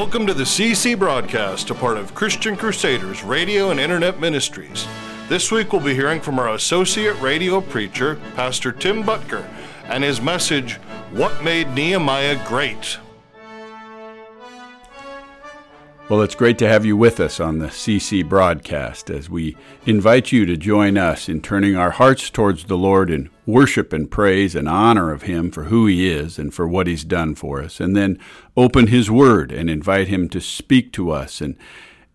Welcome to the CC broadcast, a part of Christian Crusaders Radio and Internet Ministries. This week we'll be hearing from our associate radio preacher, Pastor Tim Boettger, and his message, What Made Nehemiah Great? Well, it's great to have you with us on the CC broadcast as we invite you to join us in turning our hearts towards the Lord in worship and praise and honor of Him for who He is and for what He's done for us, and then open His Word and invite Him to speak to us and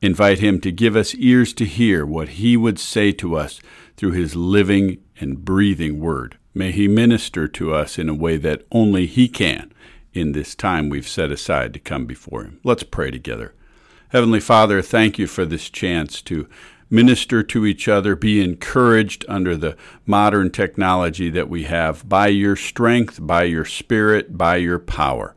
invite Him to give us ears to hear what He would say to us through His living and breathing Word. May He minister to us in a way that only He can in this time we've set aside to come before Him. Let's pray together. Heavenly Father, thank you for this chance to minister to each other, be encouraged under the modern technology that we have by your strength, by your spirit, by your power.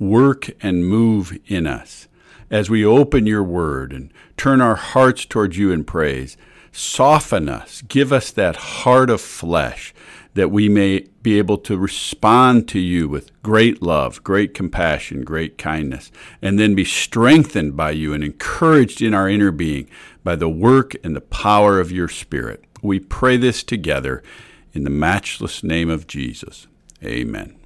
Work and move in us. As we open your word and turn our hearts towards you in praise, soften us, give us that heart of flesh that we may be able to respond to you with great love, great compassion, great kindness, and then be strengthened by you and encouraged in our inner being by the work and the power of your Spirit. We pray this together in the matchless name of Jesus. Amen.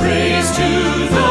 Praise to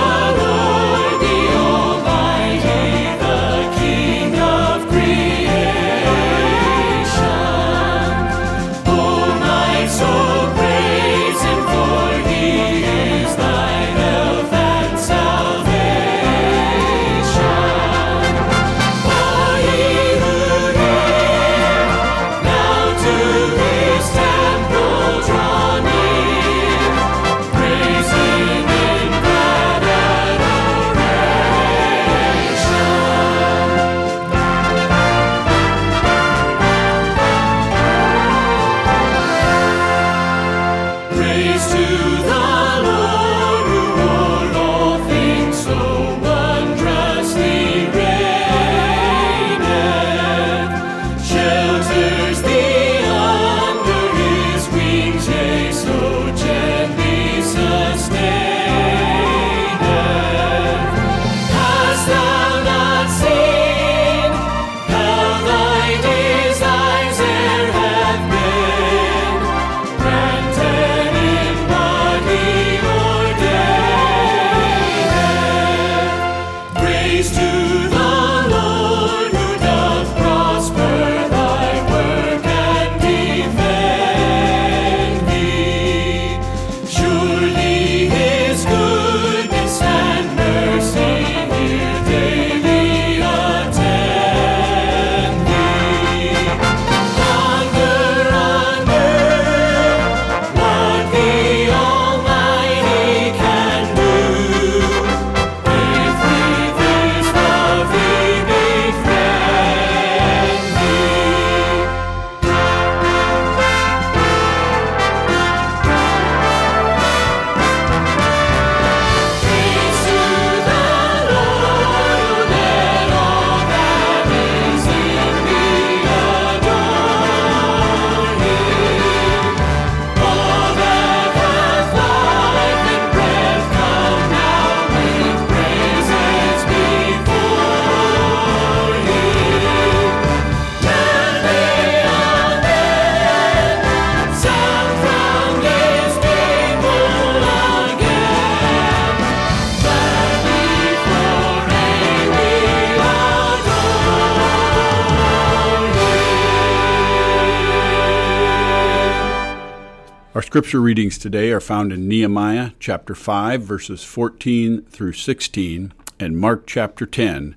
scripture readings today are found in Nehemiah chapter 5, verses 14 through 16, and Mark chapter 10,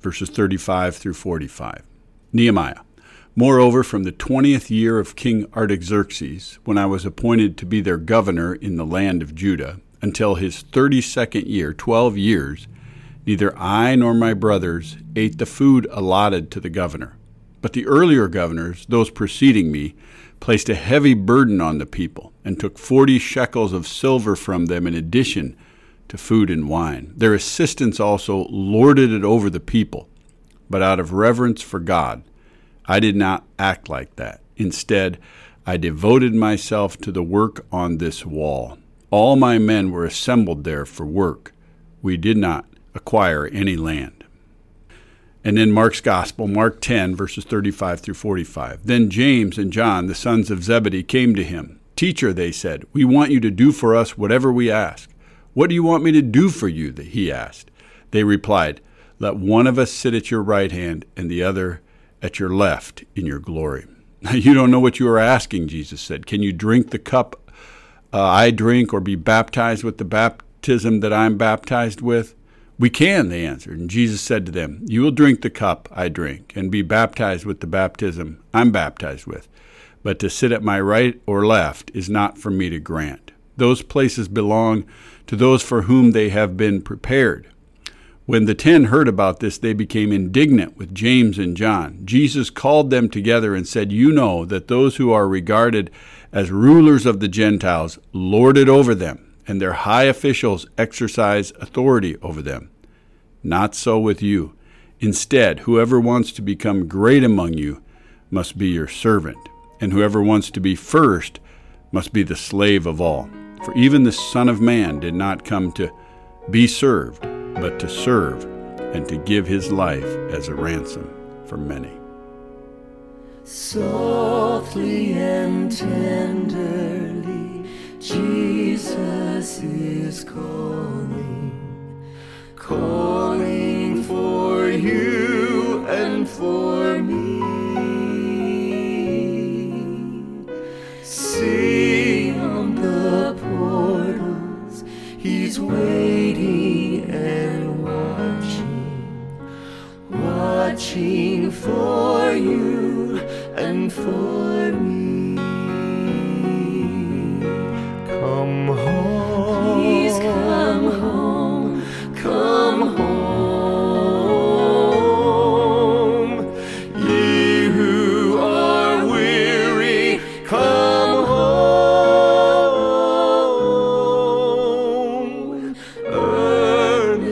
verses 35 through 45. Nehemiah. Moreover, from the twentieth year of King Artaxerxes, when I was appointed to be their governor in the land of Judah, until his thirty second year, twelve years, neither I nor my brothers ate the food allotted to the governor. But the earlier governors, those preceding me, placed a heavy burden on the people, and took forty shekels of silver from them in addition to food and wine. Their assistants also lorded it over the people. But out of reverence for God, I did not act like that. Instead, I devoted myself to the work on this wall. All my men were assembled there for work. We did not acquire any land. And in Mark's Gospel, Mark 10, verses 35 through 45. Then James and John, the sons of Zebedee, came to him. Teacher, they said, we want you to do for us whatever we ask. What do you want me to do for you? He asked. They replied, Let one of us sit at your right hand and the other at your left in your glory. You don't know what you are asking, Jesus said. Can you drink the cup uh, I drink or be baptized with the baptism that I'm baptized with? We can, they answered. And Jesus said to them, You will drink the cup I drink and be baptized with the baptism I'm baptized with. But to sit at my right or left is not for me to grant. Those places belong to those for whom they have been prepared. When the ten heard about this, they became indignant with James and John. Jesus called them together and said, You know that those who are regarded as rulers of the Gentiles lord it over them, and their high officials exercise authority over them. Not so with you. Instead, whoever wants to become great among you must be your servant, and whoever wants to be first must be the slave of all. For even the Son of Man did not come to be served but to serve and to give his life as a ransom for many. Softly and tenderly, Jesus is calling, calling for you and for me. Waiting and watching, watching for you and for me.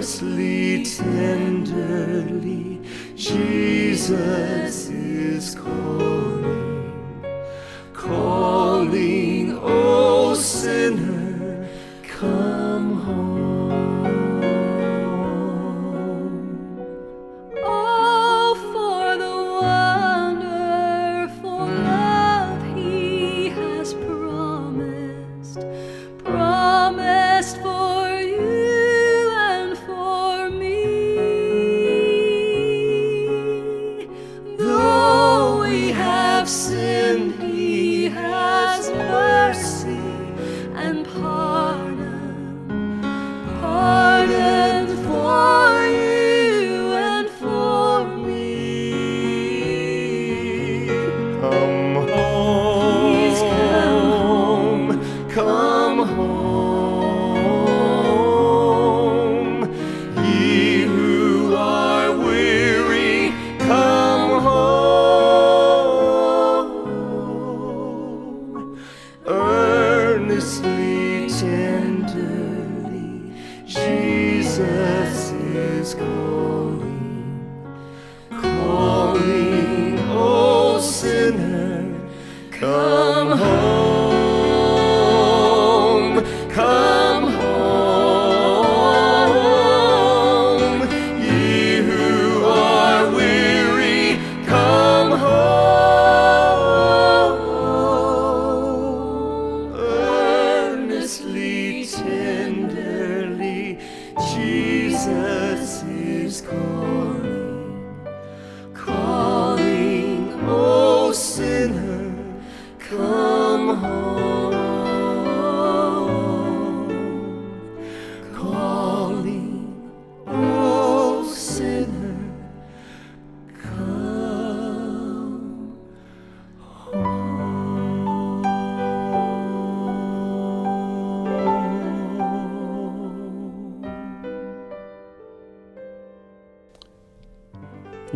Earnestly, tenderly. Jesus is calling,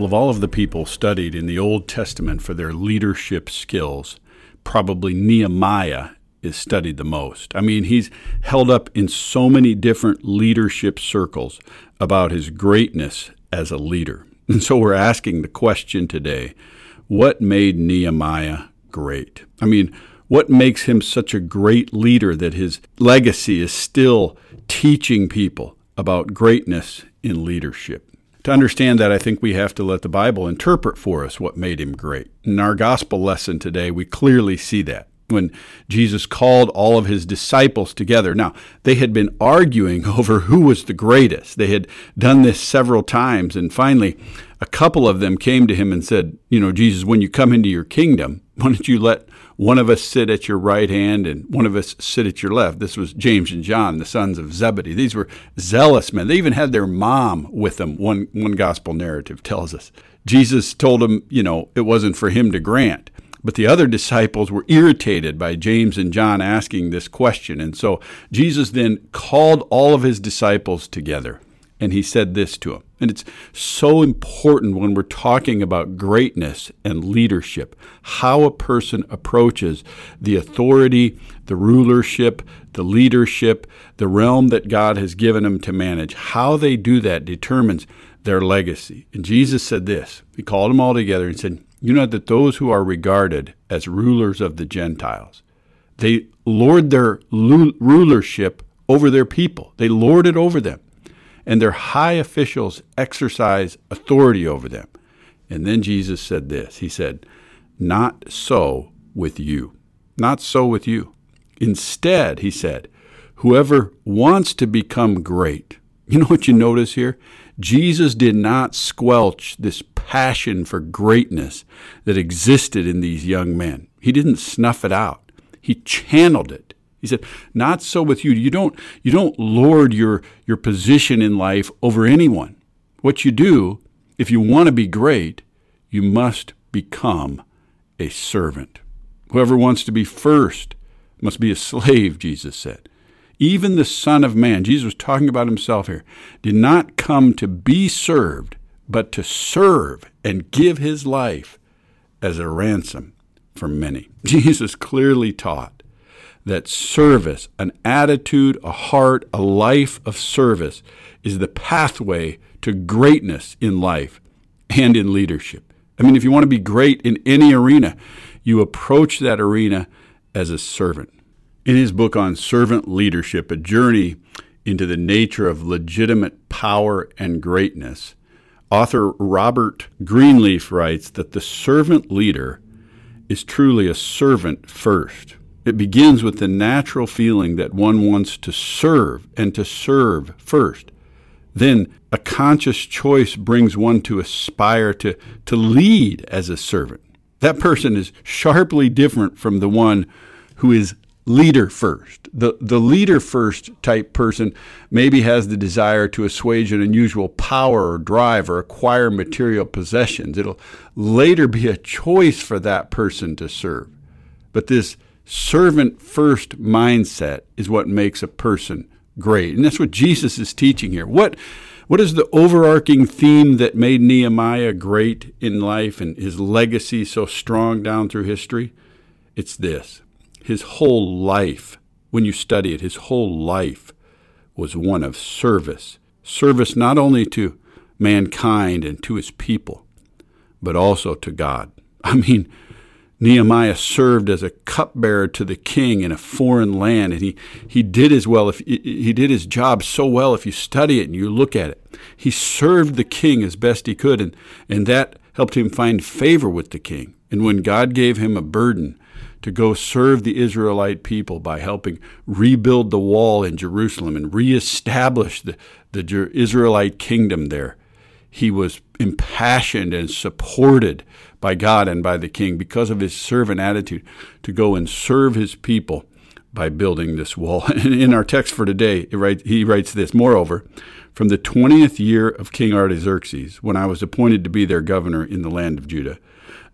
of all of the people studied in the Old Testament for their leadership skills, probably Nehemiah is studied the most. I mean, he's held up in so many different leadership circles about his greatness as a leader. And so we're asking the question today what made Nehemiah great. I mean, what makes him such a great leader that his legacy is still teaching people about greatness in leadership? To understand that, I think we have to let the Bible interpret for us what made him great. In our gospel lesson today, we clearly see that when Jesus called all of his disciples together. Now, they had been arguing over who was the greatest. They had done this several times, and finally, a couple of them came to him and said, You know, Jesus, when you come into your kingdom, why don't you let one of us sit at your right hand and one of us sit at your left. This was James and John, the sons of Zebedee. These were zealous men. They even had their mom with them, one, one gospel narrative tells us. Jesus told them, you know, it wasn't for him to grant. But the other disciples were irritated by James and John asking this question. And so Jesus then called all of his disciples together and he said this to them. And it's so important when we're talking about greatness and leadership, how a person approaches the authority, the rulership, the leadership, the realm that God has given them to manage. How they do that determines their legacy. And Jesus said this He called them all together and said, You know that those who are regarded as rulers of the Gentiles, they lord their rulership over their people, they lord it over them and their high officials exercise authority over them. And then Jesus said this He said, Not so with you. Not so with you. Instead, he said, Whoever wants to become great. You know what you notice here? Jesus did not squelch this passion for greatness that existed in these young men. He didn't snuff it out. He channeled it. He said, "Not so with you. You don't you don't lord your your position in life over anyone. What you do, if you want to be great, you must become a servant. Whoever wants to be first must be a slave," Jesus said. Even the Son of Man, Jesus was talking about himself here, did not come to be served, but to serve and give his life as a ransom for many. Jesus clearly taught that service, an attitude, a heart, a life of service, is the pathway to greatness in life and in leadership. I mean, if you want to be great in any arena, you approach that arena as a servant. In his book on servant leadership, A Journey into the Nature of Legitimate Power and Greatness, author Robert Greenleaf writes that the servant leader is truly a servant first. It begins with the natural feeling that one wants to serve and to serve first. Then a conscious choice brings one to aspire to, to lead as a servant. That person is sharply different from the one who is leader first. The, the leader first type person maybe has the desire to assuage an unusual power or drive or acquire material possessions. It'll later be a choice for that person to serve. But this servant first mindset is what makes a person great. And that's what Jesus is teaching here. What what is the overarching theme that made Nehemiah great in life and his legacy so strong down through history? It's this. His whole life, when you study it, his whole life was one of service. Service not only to mankind and to his people, but also to God. I mean, Nehemiah served as a cupbearer to the king in a foreign land, and he, he did as well. If he did his job so well, if you study it and you look at it, he served the king as best he could, and, and that helped him find favor with the king. And when God gave him a burden to go serve the Israelite people by helping rebuild the wall in Jerusalem and reestablish the, the Israelite kingdom there, he was impassioned and supported by God and by the king because of his servant attitude to go and serve his people by building this wall. In our text for today, he writes this Moreover, from the 20th year of King Artaxerxes, when I was appointed to be their governor in the land of Judah,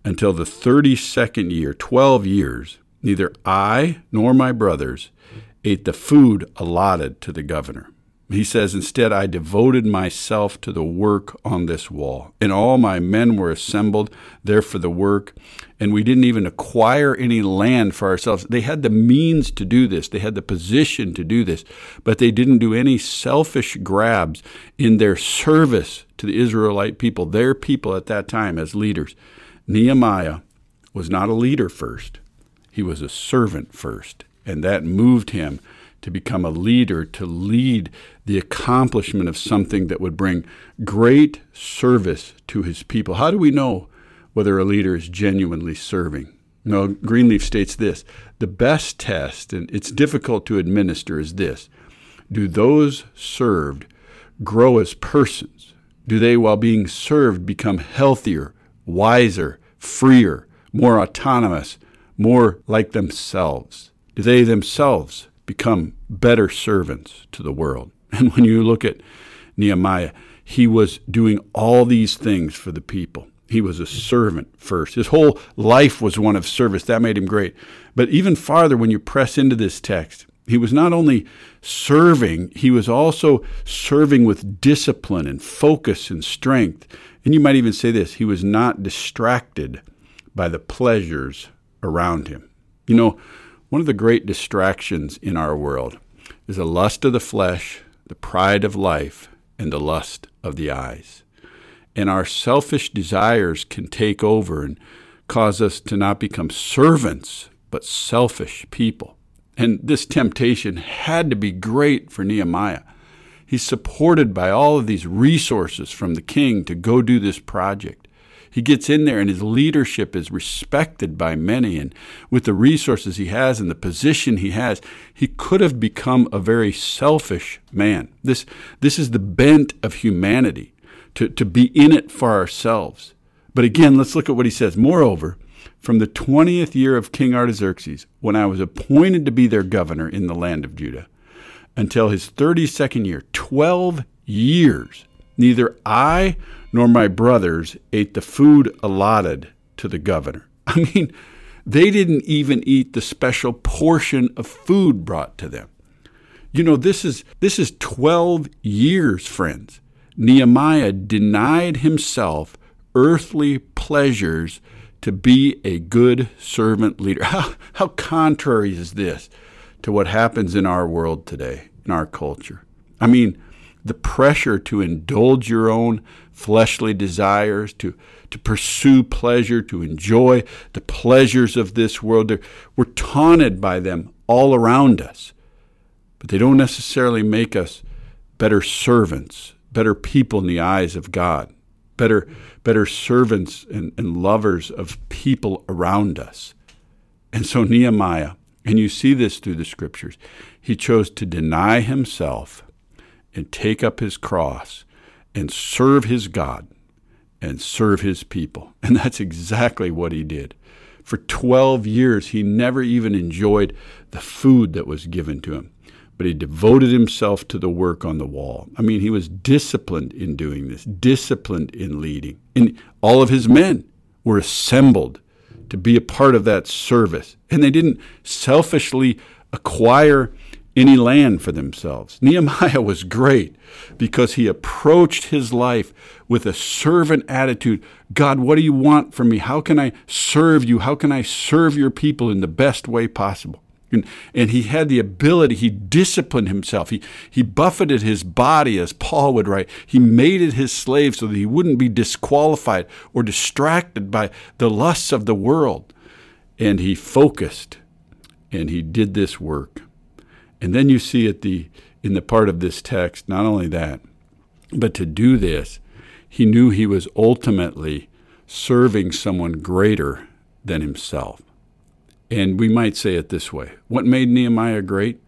until the 32nd year, 12 years, neither I nor my brothers ate the food allotted to the governor. He says, Instead, I devoted myself to the work on this wall, and all my men were assembled there for the work, and we didn't even acquire any land for ourselves. They had the means to do this, they had the position to do this, but they didn't do any selfish grabs in their service to the Israelite people, their people at that time as leaders. Nehemiah was not a leader first, he was a servant first. And that moved him to become a leader, to lead the accomplishment of something that would bring great service to his people. How do we know whether a leader is genuinely serving? No, Greenleaf states this the best test, and it's difficult to administer, is this Do those served grow as persons? Do they, while being served, become healthier, wiser, freer, more autonomous, more like themselves? Do they themselves become better servants to the world? And when you look at Nehemiah, he was doing all these things for the people. He was a servant first. His whole life was one of service. That made him great. But even farther, when you press into this text, he was not only serving, he was also serving with discipline and focus and strength. And you might even say this he was not distracted by the pleasures around him. You know, one of the great distractions in our world is the lust of the flesh, the pride of life, and the lust of the eyes. And our selfish desires can take over and cause us to not become servants, but selfish people. And this temptation had to be great for Nehemiah. He's supported by all of these resources from the king to go do this project. He gets in there and his leadership is respected by many. And with the resources he has and the position he has, he could have become a very selfish man. This, this is the bent of humanity to, to be in it for ourselves. But again, let's look at what he says. Moreover, from the 20th year of King Artaxerxes, when I was appointed to be their governor in the land of Judah, until his 32nd year, 12 years, neither I nor my brothers ate the food allotted to the governor. I mean, they didn't even eat the special portion of food brought to them. You know, this is this is 12 years, friends. Nehemiah denied himself earthly pleasures to be a good servant leader. How, how contrary is this to what happens in our world today, in our culture? I mean, the pressure to indulge your own fleshly desires, to, to pursue pleasure, to enjoy the pleasures of this world. We're taunted by them all around us, but they don't necessarily make us better servants, better people in the eyes of God, better, better servants and, and lovers of people around us. And so Nehemiah, and you see this through the scriptures, he chose to deny himself and take up his cross and serve his God and serve his people. And that's exactly what he did. For 12 years, he never even enjoyed the food that was given to him, but he devoted himself to the work on the wall. I mean, he was disciplined in doing this, disciplined in leading. And all of his men were assembled to be a part of that service. And they didn't selfishly acquire any land for themselves. Nehemiah was great because he approached his life with a servant attitude. God, what do you want from me? How can I serve you? How can I serve your people in the best way possible? And, and he had the ability, he disciplined himself. He, he buffeted his body, as Paul would write. He made it his slave so that he wouldn't be disqualified or distracted by the lusts of the world. And he focused and he did this work. And then you see at the in the part of this text, not only that, but to do this, he knew he was ultimately serving someone greater than himself. And we might say it this way What made Nehemiah great?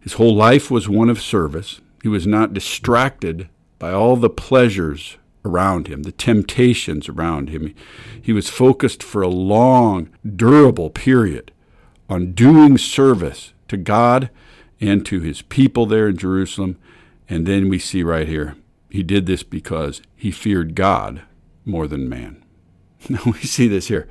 His whole life was one of service. He was not distracted by all the pleasures around him, the temptations around him. He was focused for a long, durable period on doing service to God and to his people there in Jerusalem. And then we see right here, he did this because he feared God more than man. Now we see this here.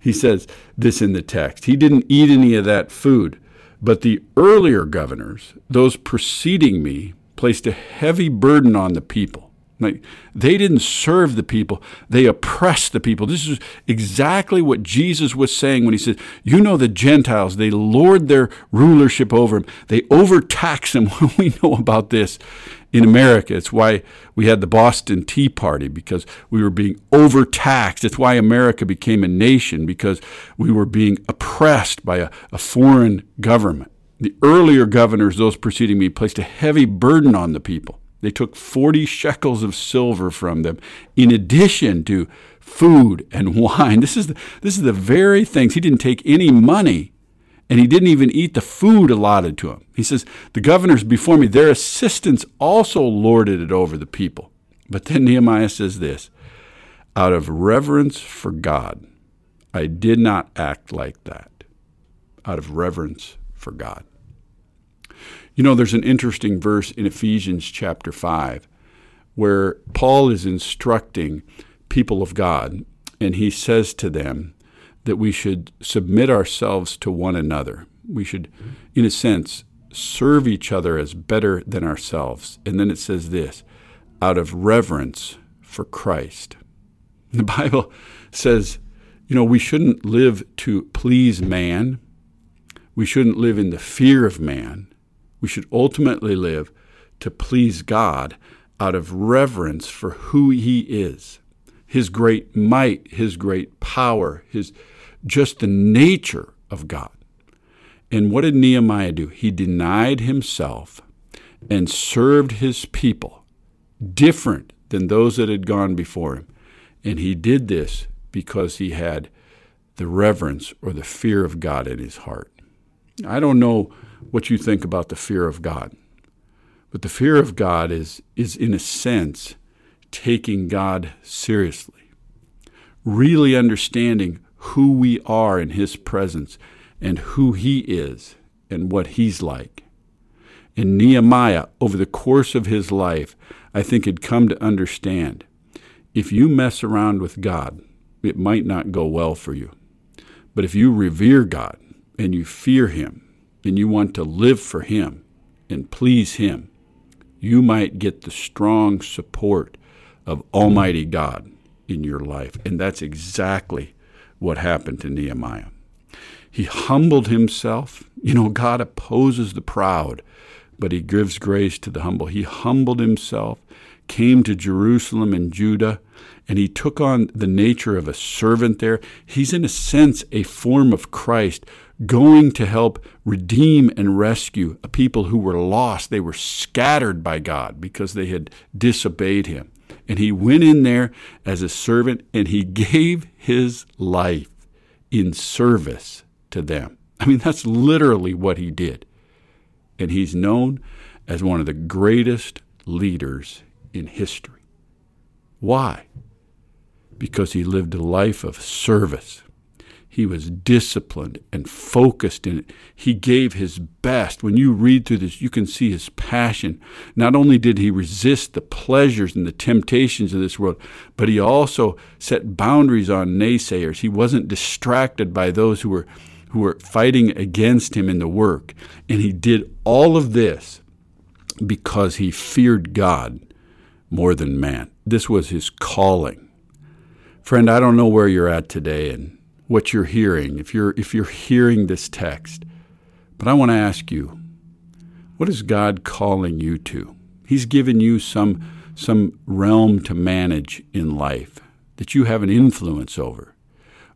He says this in the text. He didn't eat any of that food, but the earlier governors, those preceding me, placed a heavy burden on the people. Like they didn't serve the people, they oppressed the people. This is exactly what Jesus was saying when he said, You know the Gentiles, they lord their rulership over them. They overtax them. we know about this in America. It's why we had the Boston Tea Party, because we were being overtaxed. It's why America became a nation, because we were being oppressed by a, a foreign government. The earlier governors, those preceding me, placed a heavy burden on the people. They took 40 shekels of silver from them, in addition to food and wine. This is the, this is the very things. He didn't take any money, and he didn't even eat the food allotted to him. He says, The governors before me, their assistants also lorded it over the people. But then Nehemiah says this out of reverence for God, I did not act like that. Out of reverence for God. You know, there's an interesting verse in Ephesians chapter 5 where Paul is instructing people of God, and he says to them that we should submit ourselves to one another. We should, in a sense, serve each other as better than ourselves. And then it says this out of reverence for Christ. The Bible says, you know, we shouldn't live to please man. We shouldn't live in the fear of man. We should ultimately live to please God out of reverence for who He is, His great might, His great power, His just the nature of God. And what did Nehemiah do? He denied himself and served his people different than those that had gone before him. And he did this because he had the reverence or the fear of God in his heart. I don't know what you think about the fear of God. But the fear of God is, is in a sense, taking God seriously, really understanding who we are in His presence and who He is and what He's like. And Nehemiah, over the course of his life, I think had come to understand if you mess around with God, it might not go well for you. But if you revere God and you fear Him and you want to live for Him and please Him, you might get the strong support of Almighty God in your life. And that's exactly what happened to Nehemiah. He humbled himself. You know, God opposes the proud, but He gives grace to the humble. He humbled himself, came to Jerusalem and Judah, and he took on the nature of a servant there. He's, in a sense, a form of Christ going to help redeem and rescue a people who were lost. They were scattered by God because they had disobeyed him. And he went in there as a servant and he gave his life in service to them. I mean, that's literally what he did. And he's known as one of the greatest leaders in history. Why? Because he lived a life of service. He was disciplined and focused in it. He gave his best. When you read through this, you can see his passion. Not only did he resist the pleasures and the temptations of this world, but he also set boundaries on naysayers. He wasn't distracted by those who were who were fighting against him in the work. And he did all of this because he feared God more than man. This was his calling. Friend, I don't know where you're at today and what you're hearing, if you're if you're hearing this text. But I want to ask you, what is God calling you to? He's given you some some realm to manage in life that you have an influence over.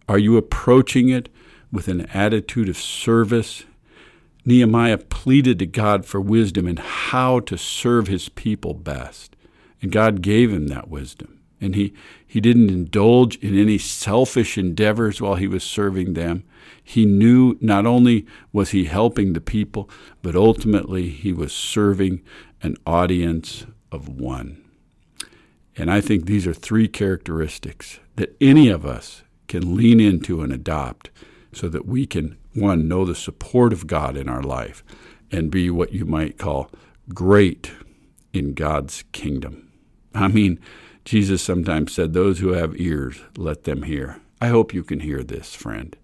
Are you approaching it with an attitude of service? Nehemiah pleaded to God for wisdom in how to serve his people best, and God gave him that wisdom and he, he didn't indulge in any selfish endeavors while he was serving them. He knew not only was he helping the people, but ultimately he was serving an audience of one. And I think these are three characteristics that any of us can lean into and adopt so that we can, one, know the support of God in our life and be what you might call great in God's kingdom. I mean, Jesus sometimes said, Those who have ears, let them hear. I hope you can hear this, friend.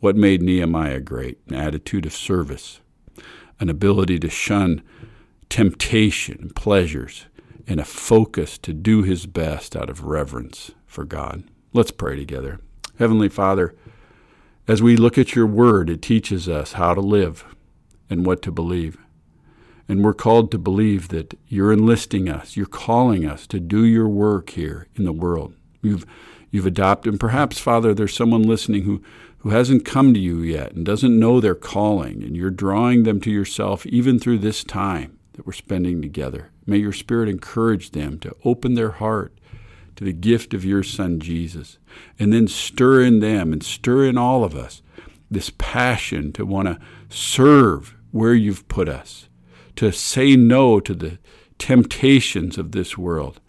What made Nehemiah great? An attitude of service, an ability to shun temptation pleasures, and a focus to do his best out of reverence for God. Let's pray together. Heavenly Father, as we look at your word, it teaches us how to live and what to believe. And we're called to believe that you're enlisting us, you're calling us to do your work here in the world. You've, you've adopted, and perhaps, Father, there's someone listening who, who hasn't come to you yet and doesn't know their calling, and you're drawing them to yourself even through this time that we're spending together. May your Spirit encourage them to open their heart to the gift of your Son, Jesus, and then stir in them and stir in all of us this passion to want to serve where you've put us to say no to the temptations of this world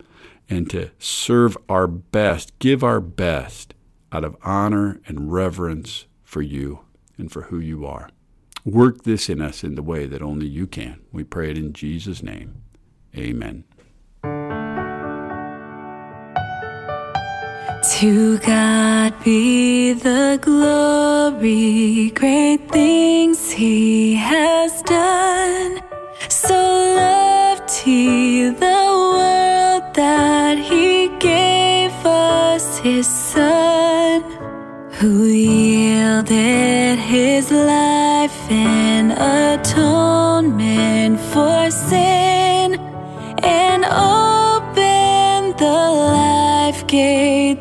and to serve our best, give our best out of honor and reverence for you and for who you are. Work this in us in the way that only you can. We pray it in Jesus' name. Amen. To God be the glory, great things He has done. Who yielded his life in atonement for sin and opened the life gate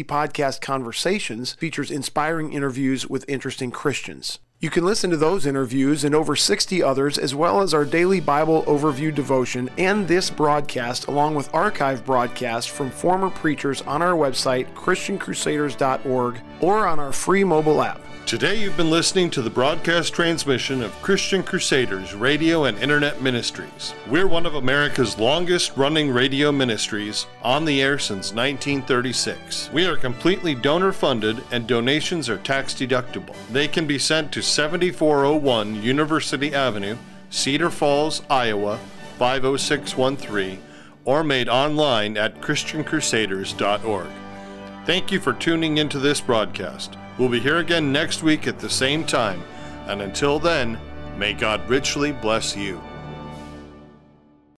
Podcast Conversations features inspiring interviews with interesting Christians. You can listen to those interviews and over 60 others, as well as our daily Bible overview devotion and this broadcast, along with archive broadcasts from former preachers on our website, ChristianCrusaders.org, or on our free mobile app. Today you've been listening to the broadcast transmission of Christian Crusaders Radio and Internet Ministries. We're one of America's longest running radio ministries, on the air since 1936. We are completely donor funded and donations are tax deductible. They can be sent to 7401 University Avenue, Cedar Falls, Iowa 50613, or made online at ChristianCrusaders.org. Thank you for tuning into this broadcast. We'll be here again next week at the same time, and until then, may God richly bless you.